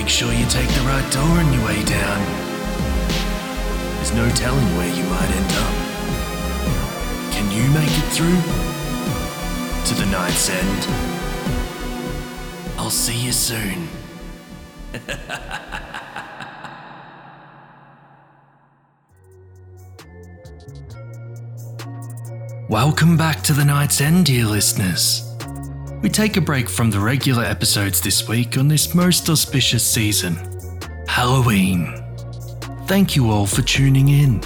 make sure you take the right door on your way down. There's no telling where you might end up. Can you make it through? To the night's end? I'll see you soon. Welcome back to the Night's End, dear listeners. We take a break from the regular episodes this week on this most auspicious season Halloween. Thank you all for tuning in.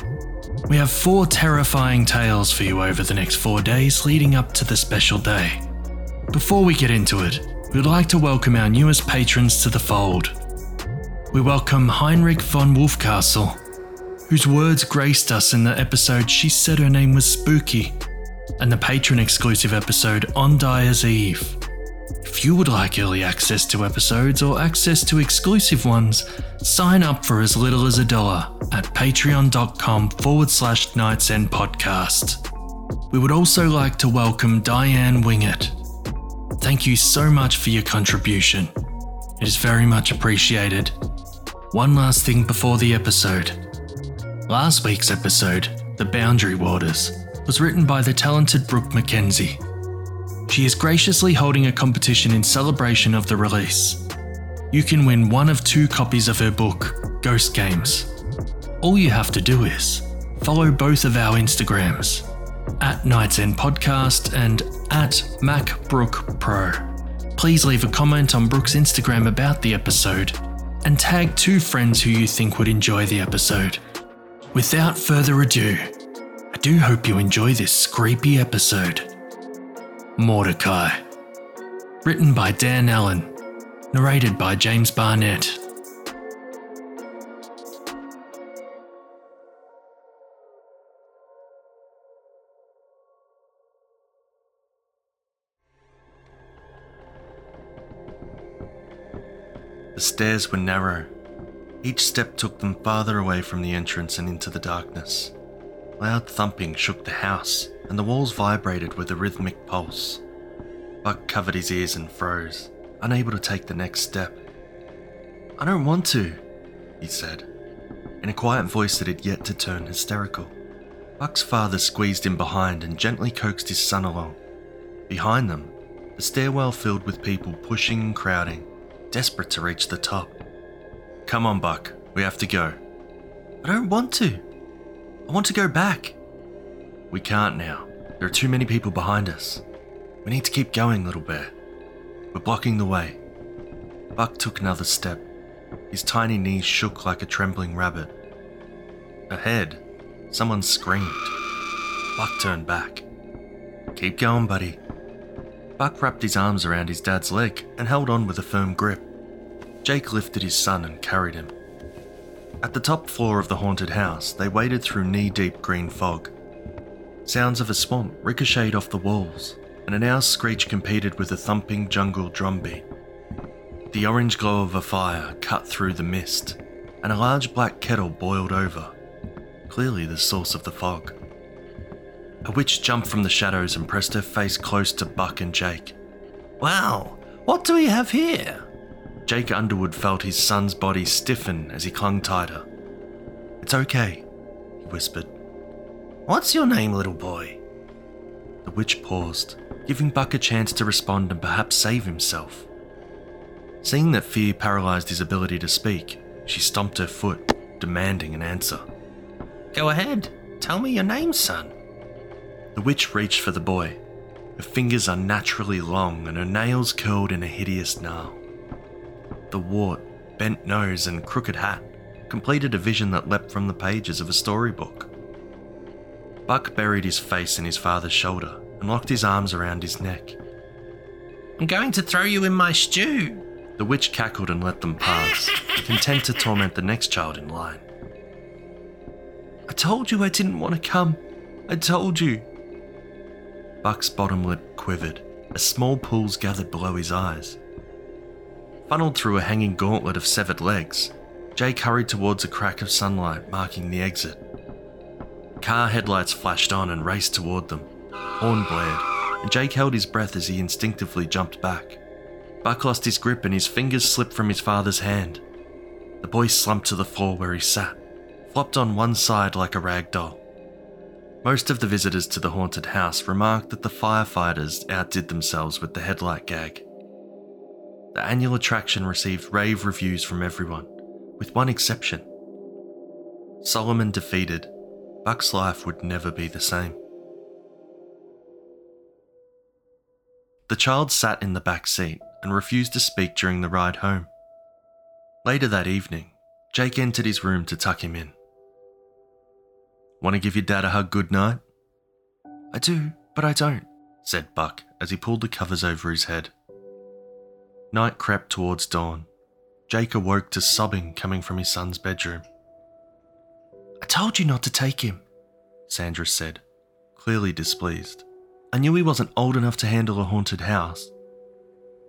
We have four terrifying tales for you over the next four days leading up to the special day. Before we get into it, we'd like to welcome our newest patrons to the fold. We welcome Heinrich von Wolfcastle, whose words graced us in the episode She Said Her Name Was Spooky and the patron exclusive episode On Dyer's Eve. If you would like early access to episodes or access to exclusive ones, sign up for as little as a dollar at patreon.com forward slash nights end podcast. We would also like to welcome Diane Wingett. Thank you so much for your contribution. It is very much appreciated. One last thing before the episode. Last week's episode, The Boundary Waters, was written by the talented Brooke McKenzie. She is graciously holding a competition in celebration of the release. You can win one of two copies of her book, Ghost Games. All you have to do is follow both of our Instagrams, at Nights End Podcast and at MacBrookPro. Please leave a comment on Brooke's Instagram about the episode and tag two friends who you think would enjoy the episode. Without further ado, do hope you enjoy this creepy episode. Mortaki. Written by Dan Allen. Narrated by James Barnett. The stairs were narrow. Each step took them farther away from the entrance and into the darkness. Loud thumping shook the house, and the walls vibrated with a rhythmic pulse. Buck covered his ears and froze, unable to take the next step. I don't want to, he said, in a quiet voice that had yet to turn hysterical. Buck's father squeezed him behind and gently coaxed his son along. Behind them, the stairwell filled with people pushing and crowding, desperate to reach the top. Come on, Buck, we have to go. I don't want to. I want to go back. We can't now. There are too many people behind us. We need to keep going, little bear. We're blocking the way. Buck took another step. His tiny knees shook like a trembling rabbit. Ahead, someone screamed. Buck turned back. Keep going, buddy. Buck wrapped his arms around his dad's leg and held on with a firm grip. Jake lifted his son and carried him. At the top floor of the haunted house, they waded through knee deep green fog. Sounds of a swamp ricocheted off the walls, and an owl's screech competed with a thumping jungle drumbeat. The orange glow of a fire cut through the mist, and a large black kettle boiled over, clearly the source of the fog. A witch jumped from the shadows and pressed her face close to Buck and Jake. Wow, what do we have here? Jake Underwood felt his son's body stiffen as he clung tighter. It's okay, he whispered. What's your name, little boy? The witch paused, giving Buck a chance to respond and perhaps save himself. Seeing that fear paralyzed his ability to speak, she stomped her foot, demanding an answer. Go ahead, tell me your name, son. The witch reached for the boy. Her fingers unnaturally long and her nails curled in a hideous gnarl. The wart, bent nose, and crooked hat completed a vision that leapt from the pages of a storybook. Buck buried his face in his father's shoulder and locked his arms around his neck. I'm going to throw you in my stew. The witch cackled and let them pass, content to torment the next child in line. I told you I didn't want to come. I told you. Buck's bottom lip quivered as small pools gathered below his eyes. Funneled through a hanging gauntlet of severed legs, Jake hurried towards a crack of sunlight marking the exit. Car headlights flashed on and raced toward them. Horn blared, and Jake held his breath as he instinctively jumped back. Buck lost his grip and his fingers slipped from his father's hand, The boy slumped to the floor where he sat, flopped on one side like a rag doll. Most of the visitors to the haunted house remarked that the firefighters outdid themselves with the headlight gag. The annual attraction received rave reviews from everyone, with one exception. Solomon defeated, Buck's life would never be the same. The child sat in the back seat and refused to speak during the ride home. Later that evening, Jake entered his room to tuck him in. Want to give your dad a hug good night? I do, but I don't, said Buck as he pulled the covers over his head. Night crept towards dawn. Jake awoke to sobbing coming from his son's bedroom. I told you not to take him, Sandra said, clearly displeased. I knew he wasn't old enough to handle a haunted house.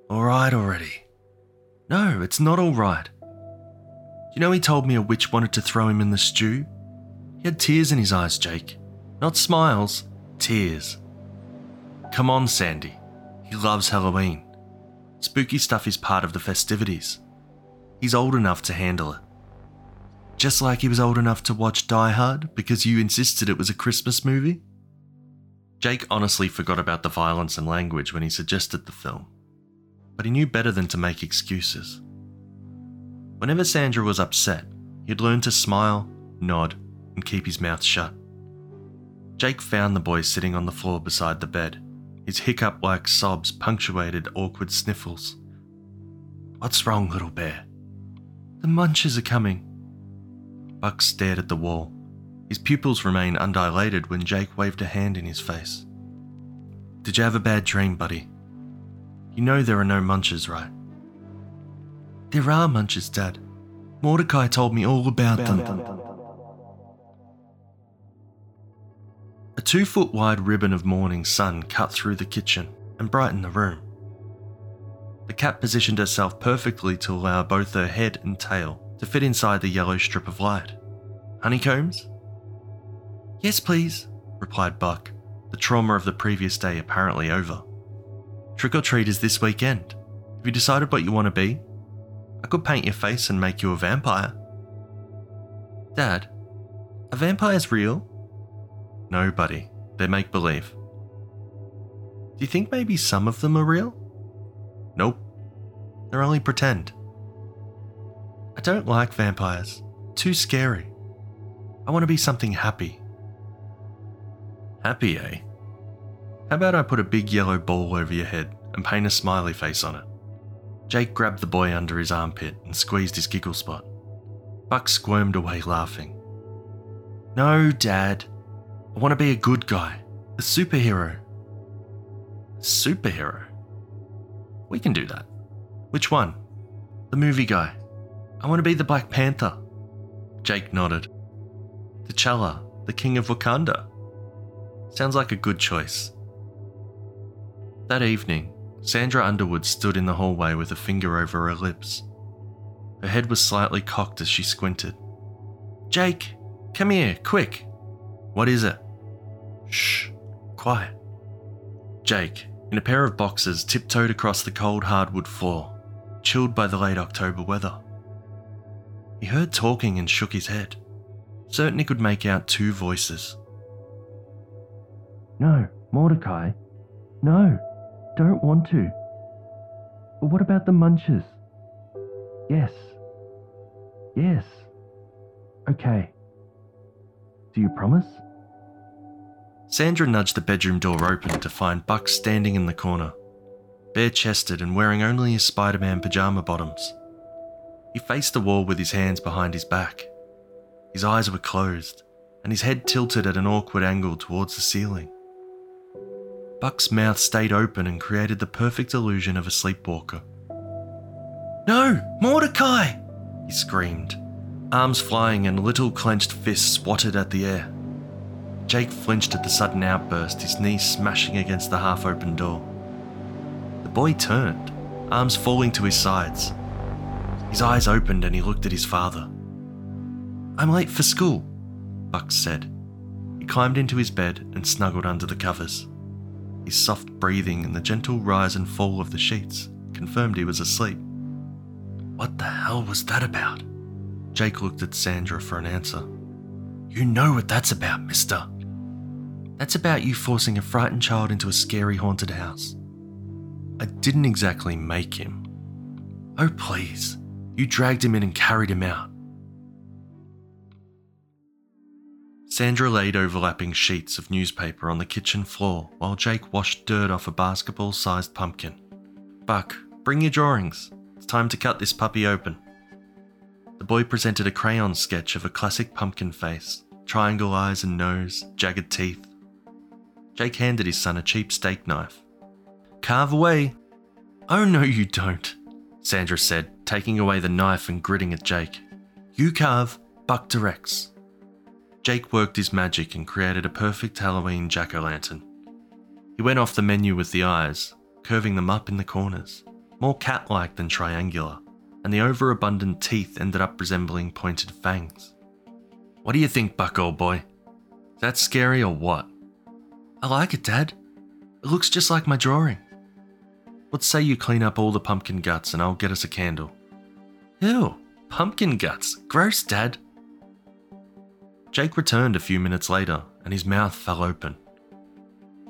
All right already. No, it's not all right. You know, he told me a witch wanted to throw him in the stew? He had tears in his eyes, Jake. Not smiles, tears. Come on, Sandy. He loves Halloween. Spooky stuff is part of the festivities. He's old enough to handle it. Just like he was old enough to watch Die Hard because you insisted it was a Christmas movie? Jake honestly forgot about the violence and language when he suggested the film, but he knew better than to make excuses. Whenever Sandra was upset, he'd learn to smile, nod, and keep his mouth shut. Jake found the boy sitting on the floor beside the bed, his hiccup like sobs punctuated awkward sniffles. What's wrong, little bear? The munchers are coming. Buck stared at the wall. His pupils remained undilated when Jake waved a hand in his face. Did you have a bad dream, buddy? You know there are no munchers, right? There are munchers, Dad. Mortaki told me all about them. A two foot wide ribbon of morning sun cut through the kitchen and brightened the room. The cat positioned herself perfectly to allow both her head and tail to fit inside the yellow strip of light. Honeycombs? Yes, please, replied Buck, the trauma of the previous day apparently over. Trick or treat is this weekend. Have you decided what you want to be? I could paint your face and make you a vampire. Dad, are vampires real? No, buddy. They're make believe. Do you think maybe some of them are real? Nope. They're only pretend. I don't like vampires. Too scary. I want to be something happy. Happy, eh? How about I put a big yellow ball over your head and paint a smiley face on it? Jake grabbed the boy under his armpit and squeezed his giggle spot. Buck squirmed away laughing. No, Dad. I want to be a good guy, a superhero. Superhero? We can do that. Which one? The movie guy. I want to be the Black Panther. Jake nodded. T'Challa, the King of Wakanda. Sounds like a good choice. That evening, Sandra Underwood stood in the hallway with a finger over her lips. Her head was slightly cocked as she squinted. Jake, come here, quick. What is it? Shh, quiet. Jake, in a pair of boxers, tiptoed across the cold hardwood floor, chilled by the late October weather. He heard talking and shook his head, certain he could make out two voices. No, Mortaki. No, don't want to. But what about the munchers? Yes. Yes. Okay. Do you promise? Sandra nudged the bedroom door open to find Buck standing in the corner, bare chested and wearing only his Spider Man pajama bottoms. He faced the wall with his hands behind his back. His eyes were closed, and his head tilted at an awkward angle towards the ceiling. Buck's mouth stayed open and created the perfect illusion of a sleepwalker. No, Mortaki! He screamed, arms flying and little clenched fists swatted at the air. Jake flinched at the sudden outburst, his knees smashing against the half open door. The boy turned, arms falling to his sides. His eyes opened and he looked at his father. I'm late for school, Buck said. He climbed into his bed and snuggled under the covers. His soft breathing and the gentle rise and fall of the sheets confirmed he was asleep. What the hell was that about? Jake looked at Sandra for an answer. You know what that's about, mister. That's about you forcing a frightened child into a scary haunted house. I didn't exactly make him. Oh, please. You dragged him in and carried him out. Sandra laid overlapping sheets of newspaper on the kitchen floor while Jake washed dirt off a basketball sized pumpkin. Buck, bring your drawings. It's time to cut this puppy open. The boy presented a crayon sketch of a classic pumpkin face, triangle eyes and nose, jagged teeth. Jake handed his son a cheap steak knife. Carve away. Oh, no, you don't, Sandra said, taking away the knife and gritting at Jake. You carve, Buck directs. Jake worked his magic and created a perfect Halloween jack o' lantern. He went off the menu with the eyes, curving them up in the corners, more cat like than triangular, and the overabundant teeth ended up resembling pointed fangs. What do you think, Buck, old boy? That scary or what? I like it, Dad. It looks just like my drawing. Let's say you clean up all the pumpkin guts and I'll get us a candle. Ew, pumpkin guts. Gross, Dad. Jake returned a few minutes later and his mouth fell open.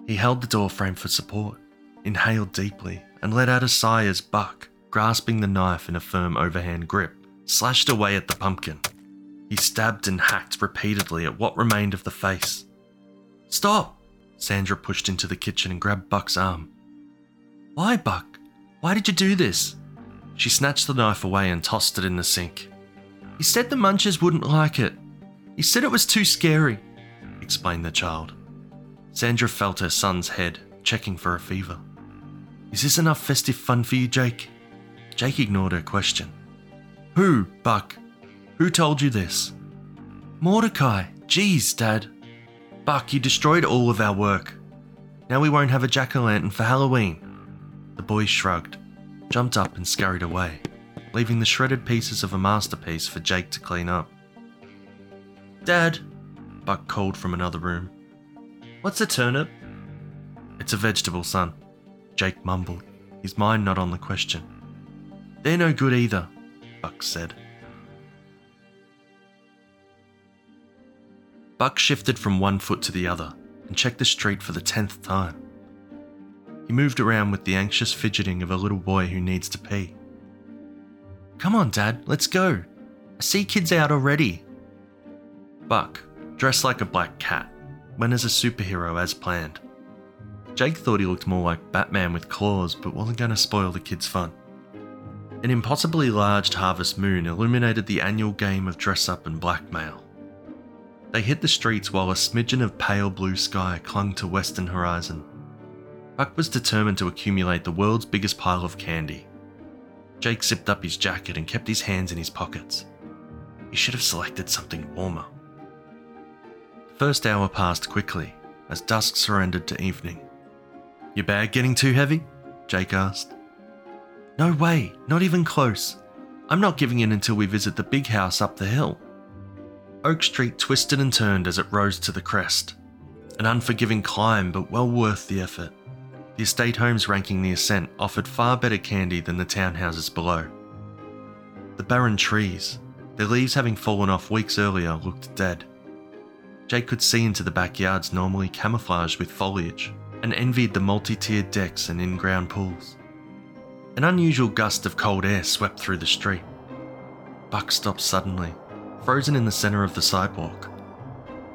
He held the door frame for support, inhaled deeply, and let out a sigh as Buck, grasping the knife in a firm overhand grip, slashed away at the pumpkin. He stabbed and hacked repeatedly at what remained of the face. Stop! Sandra pushed into the kitchen and grabbed Buck's arm. Why, Buck? Why did you do this? She snatched the knife away and tossed it in the sink. He said the munchers wouldn't like it. He said it was too scary, explained the child. Sandra felt her son's head, checking for a fever. Is this enough festive fun for you, Jake? Jake ignored her question. Who, Buck? Who told you this? Mortaki. Jeez, Dad. Buck, you destroyed all of our work. Now we won't have a jack o' lantern for Halloween. The boy shrugged, jumped up, and scurried away, leaving the shredded pieces of a masterpiece for Jake to clean up. Dad, Buck called from another room. What's a turnip? It's a vegetable, son. Jake mumbled, his mind not on the question. They're no good either, Buck said. Buck shifted from one foot to the other and checked the street for the tenth time. He moved around with the anxious fidgeting of a little boy who needs to pee. Come on, Dad, let's go. I see kids out already. Buck, dressed like a black cat, went as a superhero as planned. Jake thought he looked more like Batman with claws, but wasn't going to spoil the kids' fun. An impossibly large harvest moon illuminated the annual game of dress up and blackmail. They hit the streets while a smidgen of pale blue sky clung to western horizon. Buck was determined to accumulate the world's biggest pile of candy. Jake zipped up his jacket and kept his hands in his pockets. He should have selected something warmer. The First hour passed quickly as dusk surrendered to evening. Your bag getting too heavy? Jake asked. No way, not even close. I'm not giving in until we visit the big house up the hill. Oak Street twisted and turned as it rose to the crest. An unforgiving climb, but well worth the effort. The estate homes ranking the ascent offered far better candy than the townhouses below. The barren trees, their leaves having fallen off weeks earlier, looked dead. Jake could see into the backyards normally camouflaged with foliage and envied the multi tiered decks and in ground pools. An unusual gust of cold air swept through the street. Buck stopped suddenly, frozen in the centre of the sidewalk.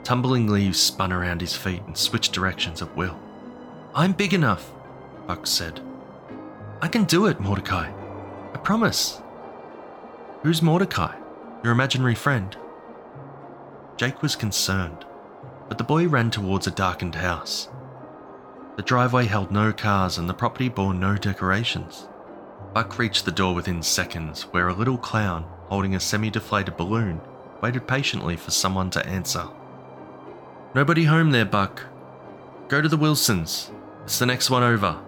Tumbling leaves spun around his feet and switched directions at will. I'm big enough, Buck said. I can do it, Mortaki. I promise. Who's Mortaki? Your imaginary friend? Jake was concerned, but the boy ran towards a darkened house. The driveway held no cars and the property bore no decorations. Buck reached the door within seconds, where a little clown, holding a semi deflated balloon, waited patiently for someone to answer. Nobody home there, Buck. Go to the Wilsons. It's the next one over.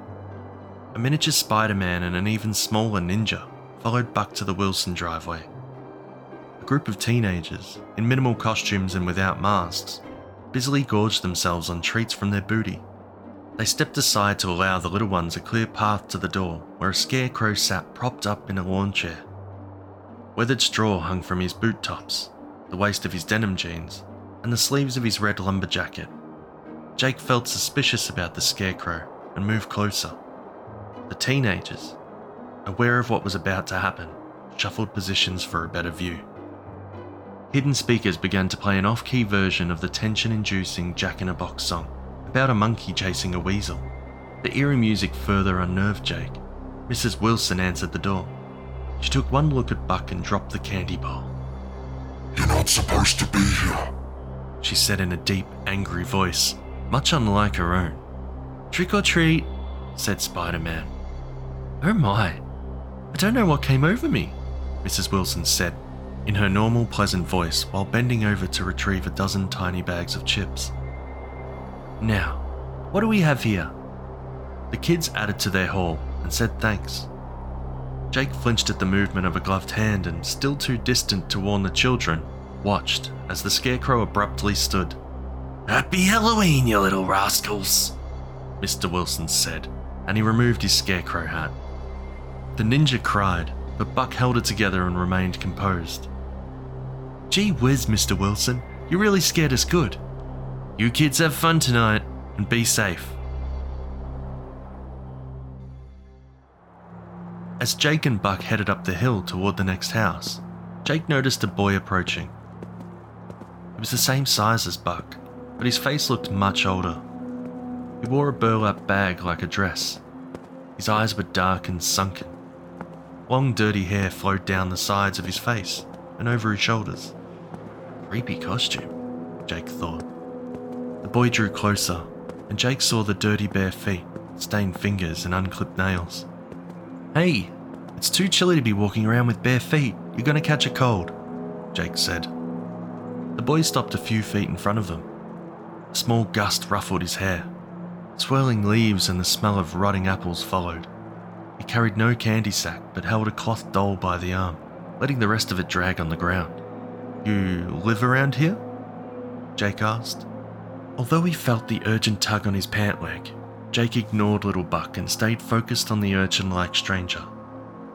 A miniature Spider Man and an even smaller ninja followed Buck to the Wilson driveway. A group of teenagers, in minimal costumes and without masks, busily gorged themselves on treats from their booty. They stepped aside to allow the little ones a clear path to the door where a scarecrow sat propped up in a lawn chair. Weathered straw hung from his boot tops, the waist of his denim jeans, and the sleeves of his red lumber jacket. Jake felt suspicious about the scarecrow and moved closer. The teenagers, aware of what was about to happen, shuffled positions for a better view. Hidden speakers began to play an off key version of the tension inducing Jack in a Box song about a monkey chasing a weasel. The eerie music further unnerved Jake. Mrs. Wilson answered the door. She took one look at Buck and dropped the candy bowl. You're not supposed to be here. She said in a deep, angry voice, much unlike her own. Trick or treat, said Spider Man. Oh my, I don't know what came over me, Mrs. Wilson said, in her normal, pleasant voice while bending over to retrieve a dozen tiny bags of chips. Now, what do we have here? The kids added to their haul and said thanks. Jake flinched at the movement of a gloved hand and, still too distant to warn the children, watched as the scarecrow abruptly stood. Happy Halloween, you little rascals, Mr. Wilson said, and he removed his scarecrow hat. The ninja cried, but Buck held it together and remained composed. Gee whiz, Mr. Wilson, you really scared us good. You kids have fun tonight and be safe. As Jake and Buck headed up the hill toward the next house, Jake noticed a boy approaching. He was the same size as Buck, but his face looked much older. He wore a burlap bag like a dress. His eyes were dark and sunken. Long, dirty hair flowed down the sides of his face and over his shoulders. Creepy costume, Jake thought. The boy drew closer, and Jake saw the dirty bare feet, stained fingers, and unclipped nails. Hey, it's too chilly to be walking around with bare feet. You're going to catch a cold, Jake said. The boy stopped a few feet in front of them. A small gust ruffled his hair. Swirling leaves and the smell of rotting apples followed. He carried no candy sack but held a cloth doll by the arm, letting the rest of it drag on the ground. You live around here? Jake asked. Although he felt the urgent tug on his pant leg, Jake ignored Little Buck and stayed focused on the urchin like stranger.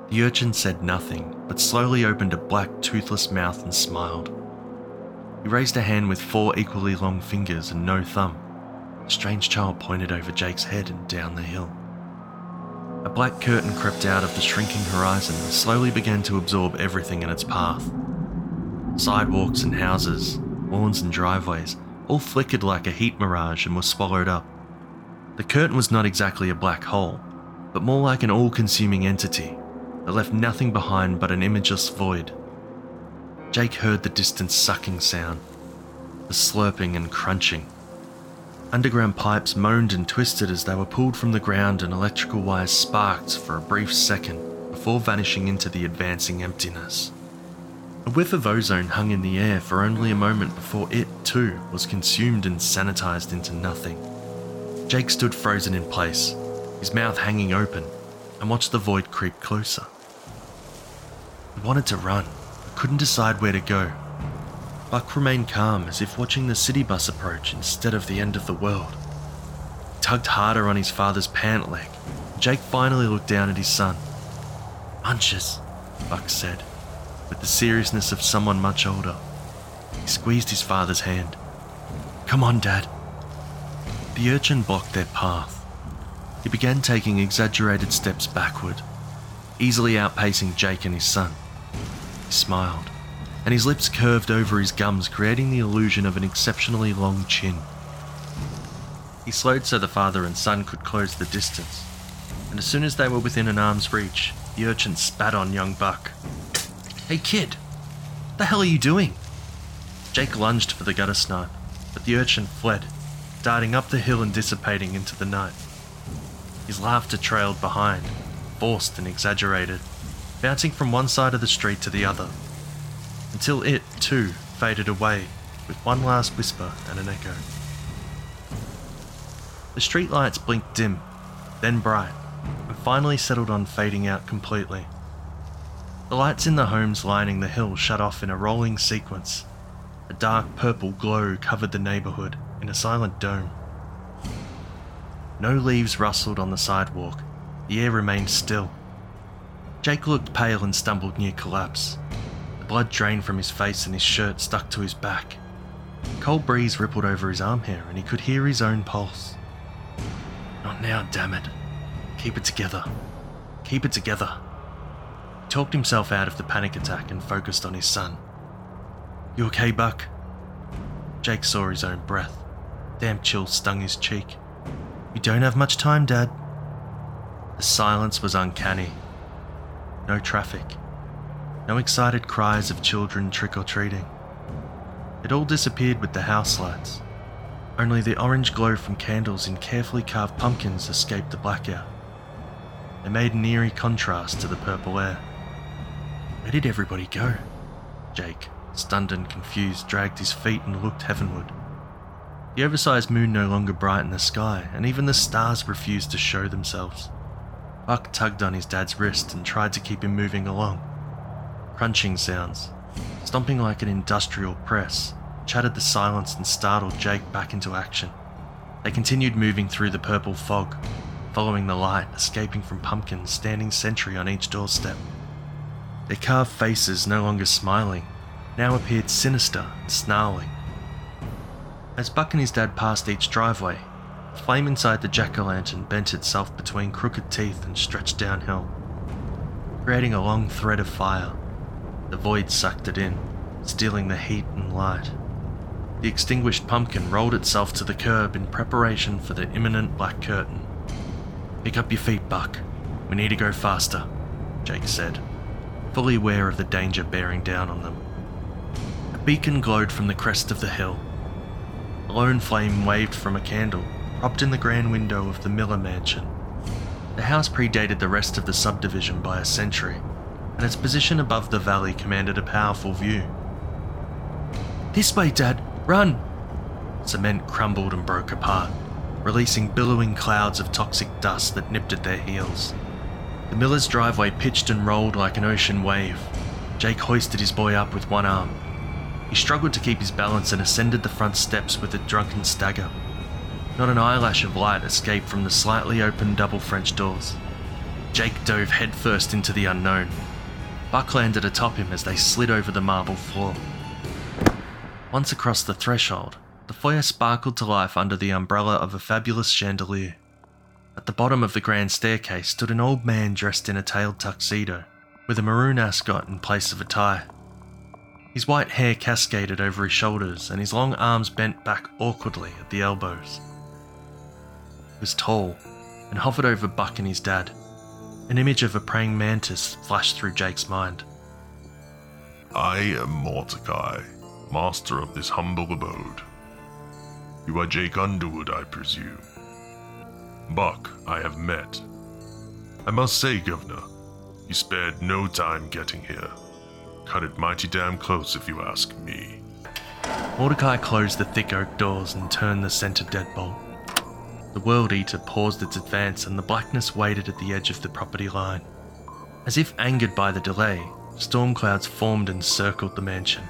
The urchin said nothing, but slowly opened a black, toothless mouth and smiled. He raised a hand with four equally long fingers and no thumb. The strange child pointed over Jake's head and down the hill. A black curtain crept out of the shrinking horizon and slowly began to absorb everything in its path. Sidewalks and houses, lawns and driveways all flickered like a heat mirage and were swallowed up. The curtain was not exactly a black hole, but more like an all consuming entity that left nothing behind but an imageless void. Jake heard the distant sucking sound, the slurping and crunching. Underground pipes moaned and twisted as they were pulled from the ground, and electrical wires sparked for a brief second before vanishing into the advancing emptiness. A whiff of ozone hung in the air for only a moment before it, too, was consumed and sanitized into nothing. Jake stood frozen in place, his mouth hanging open, and watched the void creep closer. He wanted to run, but couldn't decide where to go. Buck remained calm as if watching the city bus approach instead of the end of the world. He tugged harder on his father's pant leg. Jake finally looked down at his son. Munches, Buck said, with the seriousness of someone much older. He squeezed his father's hand. Come on, Dad. The urchin blocked their path. He began taking exaggerated steps backward, easily outpacing Jake and his son. He smiled, and his lips curved over his gums, creating the illusion of an exceptionally long chin. He slowed so the father and son could close the distance, and as soon as they were within an arm's reach, the urchin spat on young Buck. Hey kid, what the hell are you doing? Jake lunged for the gutter snipe, but the urchin fled, darting up the hill and dissipating into the night. His laughter trailed behind, forced and exaggerated, bouncing from one side of the street to the other, until it, too, faded away with one last whisper and an echo. The streetlights blinked dim, then bright, and finally settled on fading out completely. The lights in the homes lining the hill shut off in a rolling sequence. A dark purple glow covered the neighbourhood in a silent dome. No leaves rustled on the sidewalk. The air remained still. Jake looked pale and stumbled near collapse. The blood drained from his face and his shirt stuck to his back. A cold breeze rippled over his arm hair and he could hear his own pulse. Not now, damn it. Keep it together. Keep it together. He talked himself out of the panic attack and focused on his son. You okay, Buck? Jake saw his own breath. Damp chill stung his cheek. We don't have much time, Dad. The silence was uncanny. No traffic. No excited cries of children trick or treating. It all disappeared with the house lights. Only the orange glow from candles in carefully carved pumpkins escaped the blackout. They made an eerie contrast to the purple air. Where did everybody go? Jake, stunned and confused, dragged his feet and looked heavenward. The oversized moon no longer brightened the sky, and even the stars refused to show themselves. Buck tugged on his dad's wrist and tried to keep him moving along. Crunching sounds, stomping like an industrial press, chattered the silence and startled Jake back into action. They continued moving through the purple fog, following the light escaping from pumpkins standing sentry on each doorstep. Their carved faces, no longer smiling, now appeared sinister and snarling. As Buck and his dad passed each driveway, the flame inside the jack o' lantern bent itself between crooked teeth and stretched downhill, creating a long thread of fire. The void sucked it in, stealing the heat and light. The extinguished pumpkin rolled itself to the curb in preparation for the imminent black curtain. Pick up your feet, Buck. We need to go faster, Jake said, fully aware of the danger bearing down on them. A beacon glowed from the crest of the hill. A lone flame waved from a candle propped in the grand window of the Miller mansion. The house predated the rest of the subdivision by a century, and its position above the valley commanded a powerful view. This way, Dad! Run! Cement crumbled and broke apart, releasing billowing clouds of toxic dust that nipped at their heels. The miller's driveway pitched and rolled like an ocean wave. Jake hoisted his boy up with one arm. He struggled to keep his balance and ascended the front steps with a drunken stagger. Not an eyelash of light escaped from the slightly open double French doors. Jake dove headfirst into the unknown. Buck landed atop him as they slid over the marble floor. Once across the threshold, the foyer sparkled to life under the umbrella of a fabulous chandelier. At the bottom of the grand staircase stood an old man dressed in a tailed tuxedo, with a maroon ascot in place of a tie. His white hair cascaded over his shoulders, and his long arms bent back awkwardly at the elbows. He was tall and hovered over Buck and his dad. An image of a praying mantis flashed through Jake's mind. I am Mortaki, master of this humble abode. You are Jake Underwood, I presume. Buck, I have met. I must say, Governor, you spared no time getting here. Cut it mighty damn close if you ask me. Mortaki closed the thick oak doors and turned the center deadbolt. The World Eater paused its advance and the blackness waited at the edge of the property line. As if angered by the delay, storm clouds formed and circled the mansion.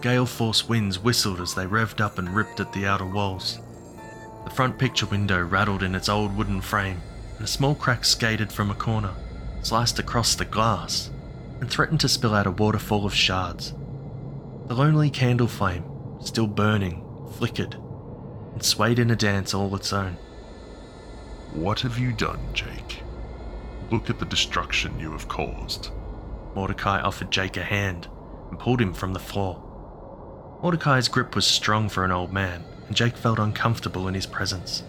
Gale force winds whistled as they revved up and ripped at the outer walls. The front picture window rattled in its old wooden frame, and a small crack skated from a corner, sliced across the glass, and threatened to spill out a waterfall of shards. The lonely candle flame, still burning, flickered, and swayed in a dance all its own. What have you done, Jake? Look at the destruction you have caused. Mortaki offered Jake a hand and pulled him from the floor. Mortaki's grip was strong for an old man, and Jake felt uncomfortable in his presence.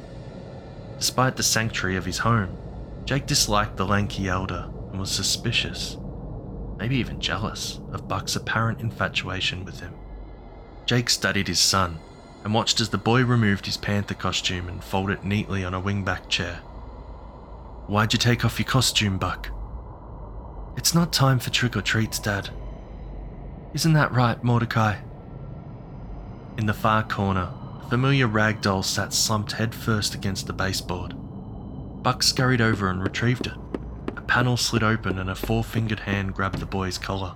Despite the sanctuary of his home, Jake disliked the lanky elder and was suspicious, maybe even jealous, of Buck's apparent infatuation with him. Jake studied his son and watched as the boy removed his panther costume and folded it neatly on a wingback chair. Why'd you take off your costume, Buck? It's not time for trick or treats, Dad. Isn't that right, Mortaki? In the far corner, a familiar rag doll sat slumped headfirst against the baseboard. Buck scurried over and retrieved it. Panel slid open and a four fingered hand grabbed the boy's collar,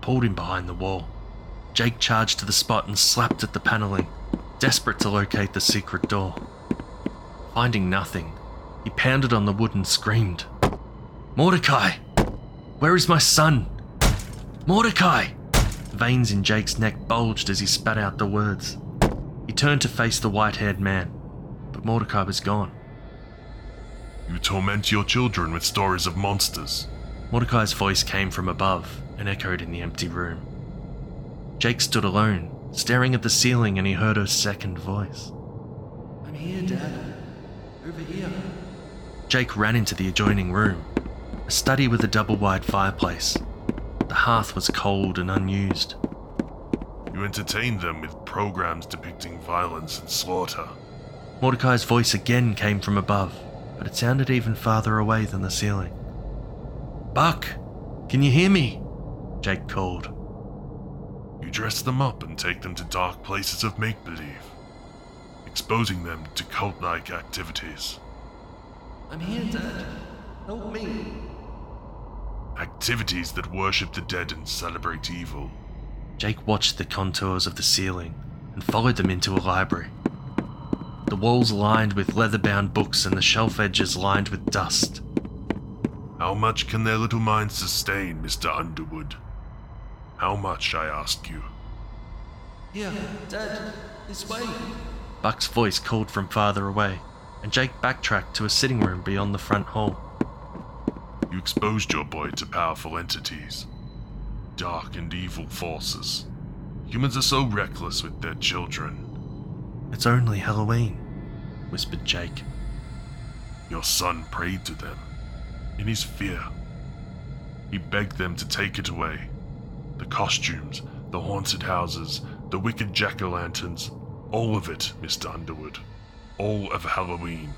pulled him behind the wall. Jake charged to the spot and slapped at the paneling, desperate to locate the secret door. Finding nothing, he pounded on the wood and screamed, Mortaki! Where is my son? Mortaki! Veins in Jake's neck bulged as he spat out the words. He turned to face the white haired man, but Mortaki was gone. You torment your children with stories of monsters. Mortaki's voice came from above and echoed in the empty room. Jake stood alone, staring at the ceiling, and he heard her second voice. I'm here, Dad. Over here. Jake ran into the adjoining room, a study with a double wide fireplace. The hearth was cold and unused. You entertained them with programs depicting violence and slaughter. Mortaki's voice again came from above, but it sounded even farther away than the ceiling. Buck, can you hear me? Jake called. You dress them up and take them to dark places of make believe, exposing them to cult like activities. I'm here, Dad. Help me. Activities that worship the dead and celebrate evil. Jake watched the contours of the ceiling and followed them into a library. The walls lined with leather bound books and the shelf edges lined with dust. How much can their little minds sustain, Mr. Underwood? How much, I ask you? Here, Dad. This way. Buck's voice called from farther away, and Jake backtracked to a sitting room beyond the front hall. You exposed your boy to powerful entities, dark and evil forces. Humans are so reckless with their children. It's only Halloween, whispered Jake. Your son prayed to them in his fear. He begged them to take it away. The costumes, the haunted houses, the wicked jack o' lanterns, all of it, Mr. Underwood. All of Halloween.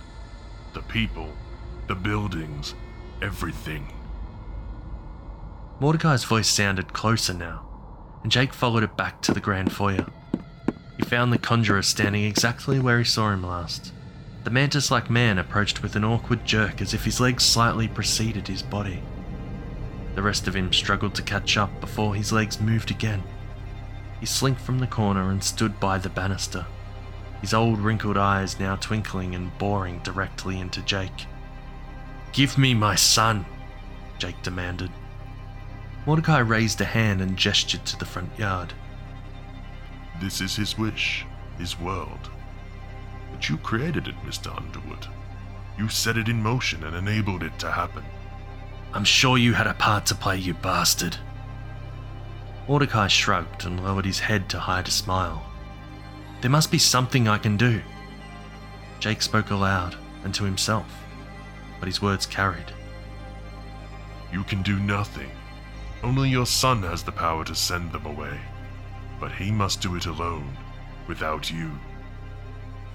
The people, the buildings, everything. Mortaki's voice sounded closer now, and Jake followed it back to the grand foyer. He found the conjurer standing exactly where he saw him last. The mantis like man approached with an awkward jerk as if his legs slightly preceded his body. The rest of him struggled to catch up before his legs moved again. He slinked from the corner and stood by the banister, his old wrinkled eyes now twinkling and boring directly into Jake. Give me my son, Jake demanded. Mortaki raised a hand and gestured to the front yard. This is his wish, his world. But you created it, Mr. Underwood. You set it in motion and enabled it to happen. I'm sure you had a part to play, you bastard. Mortaki shrugged and lowered his head to hide a smile. There must be something I can do. Jake spoke aloud and to himself, but his words carried. You can do nothing. Only your son has the power to send them away. But he must do it alone, without you.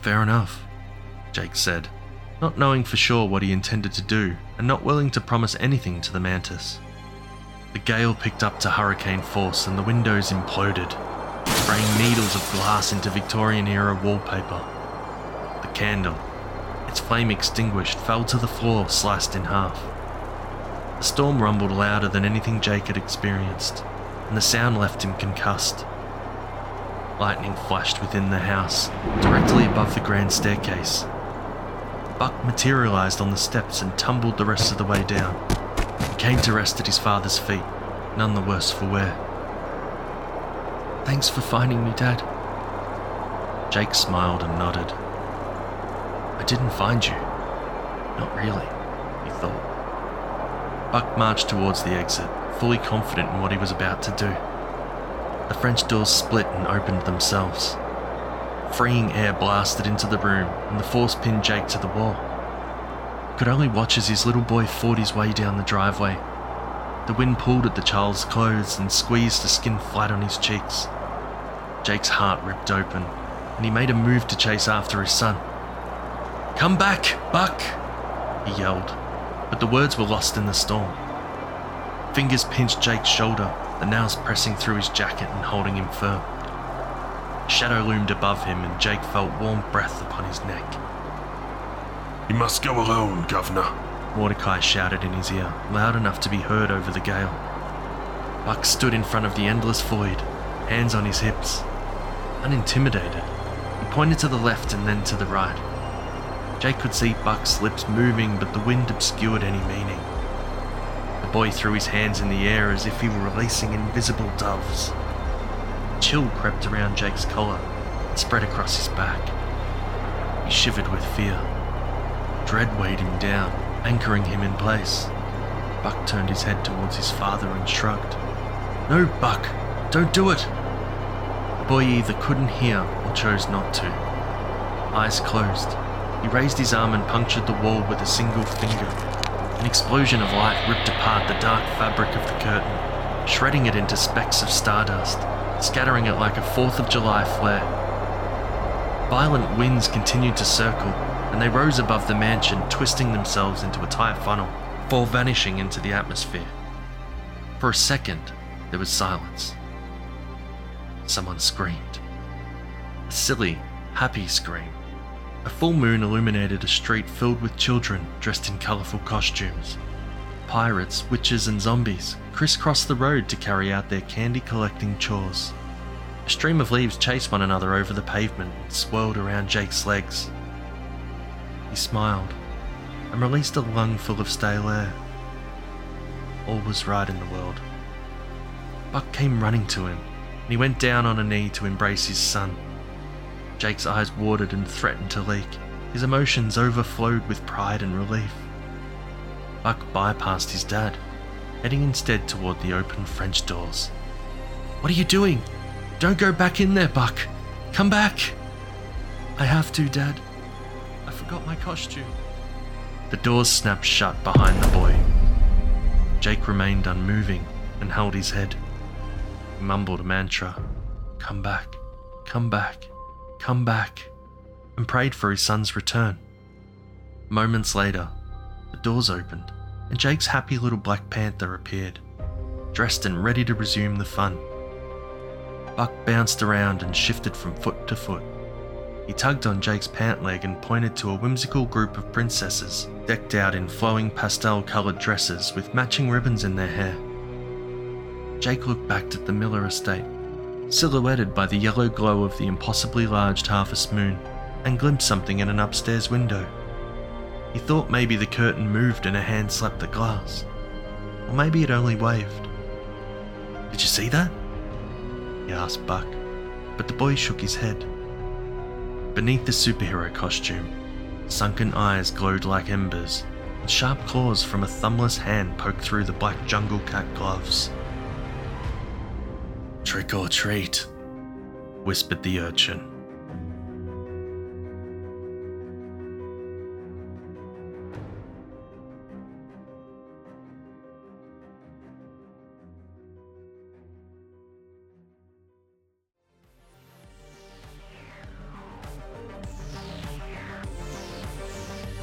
Fair enough, Jake said, not knowing for sure what he intended to do and not willing to promise anything to the mantis. The gale picked up to hurricane force and the windows imploded, spraying needles of glass into Victorian era wallpaper. The candle, its flame extinguished, fell to the floor, sliced in half. The storm rumbled louder than anything Jake had experienced, and the sound left him concussed. Lightning flashed within the house, directly above the grand staircase. Buck materialized on the steps and tumbled the rest of the way down. He came to rest at his father's feet, none the worse for wear. Thanks for finding me, Dad. Jake smiled and nodded. I didn't find you. Not really, he thought. Buck marched towards the exit, fully confident in what he was about to do. The French doors split and opened themselves. Freeing air blasted into the room, and the force pinned Jake to the wall. Could only watch as his little boy fought his way down the driveway. The wind pulled at the child's clothes and squeezed the skin flat on his cheeks. Jake's heart ripped open, and he made a move to chase after his son. Come back, Buck! He yelled, but the words were lost in the storm. Fingers pinched Jake's shoulder, the nails pressing through his jacket and holding him firm. A shadow loomed above him, and Jake felt warm breath upon his neck. You must go alone, Governor. Mortaki shouted in his ear, loud enough to be heard over the gale. Buck stood in front of the endless void, hands on his hips. Unintimidated, he pointed to the left and then to the right. Jake could see Buck's lips moving, but the wind obscured any meaning. The boy threw his hands in the air as if he were releasing invisible doves. Chill crept around Jake's collar and spread across his back. He shivered with fear. Dread weighed him down, anchoring him in place. Buck turned his head towards his father and shrugged. No, Buck, don't do it. The boy either couldn't hear or chose not to. Eyes closed, he raised his arm and punctured the wall with a single finger. An explosion of light ripped apart the dark fabric of the curtain, shredding it into specks of stardust, scattering it like a 4th of July flare. Violent winds continued to circle, and they rose above the mansion, twisting themselves into a tight funnel, before vanishing into the atmosphere. For a second, there was silence. Someone screamed. A silly, happy scream. A full moon illuminated a street filled with children dressed in colourful costumes. Pirates, witches, and zombies crisscrossed the road to carry out their candy collecting chores. A stream of leaves chased one another over the pavement and swirled around Jake's legs. He smiled and released a lungful of stale air. All was right in the world. Buck came running to him, and he went down on a knee to embrace his son. Jake's eyes watered and threatened to leak. His emotions overflowed with pride and relief. Buck bypassed his dad, heading instead toward the open French doors. What are you doing? Don't go back in there, Buck. Come back. I have to, Dad. I forgot my costume. The doors snapped shut behind the boy. Jake remained unmoving and held his head. He mumbled a mantra Come back, come back, come back, and prayed for his son's return. Moments later, the doors opened, and Jake's happy little Black Panther appeared, dressed and ready to resume the fun. Buck bounced around and shifted from foot to foot. He tugged on Jake's pant leg and pointed to a whimsical group of princesses, decked out in flowing pastel coloured dresses with matching ribbons in their hair. Jake looked back at the Miller estate, silhouetted by the yellow glow of the impossibly large harvest moon, and glimpsed something in an upstairs window. He thought maybe the curtain moved and a hand slapped the glass. Or maybe it only waved. Did you see that? He asked Buck, but the boy shook his head. Beneath the superhero costume, sunken eyes glowed like embers, and sharp claws from a thumbless hand poked through the black jungle cat gloves. Trick or treat, whispered the urchin.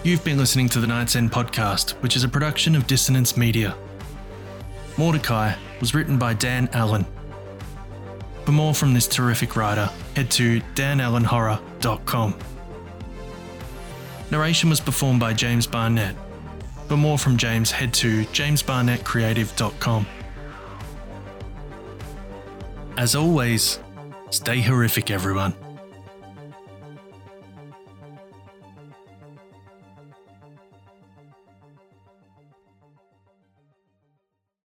You've been listening to the Night's End podcast, which is a production of Dissonance Media. Mortaki was written by Dan Allen. For more from this terrific writer, head to danallenhorror.com. Narration was performed by James Barnett. For more from James, head to jamesbarnettcreative.com. As always, stay horrific, everyone.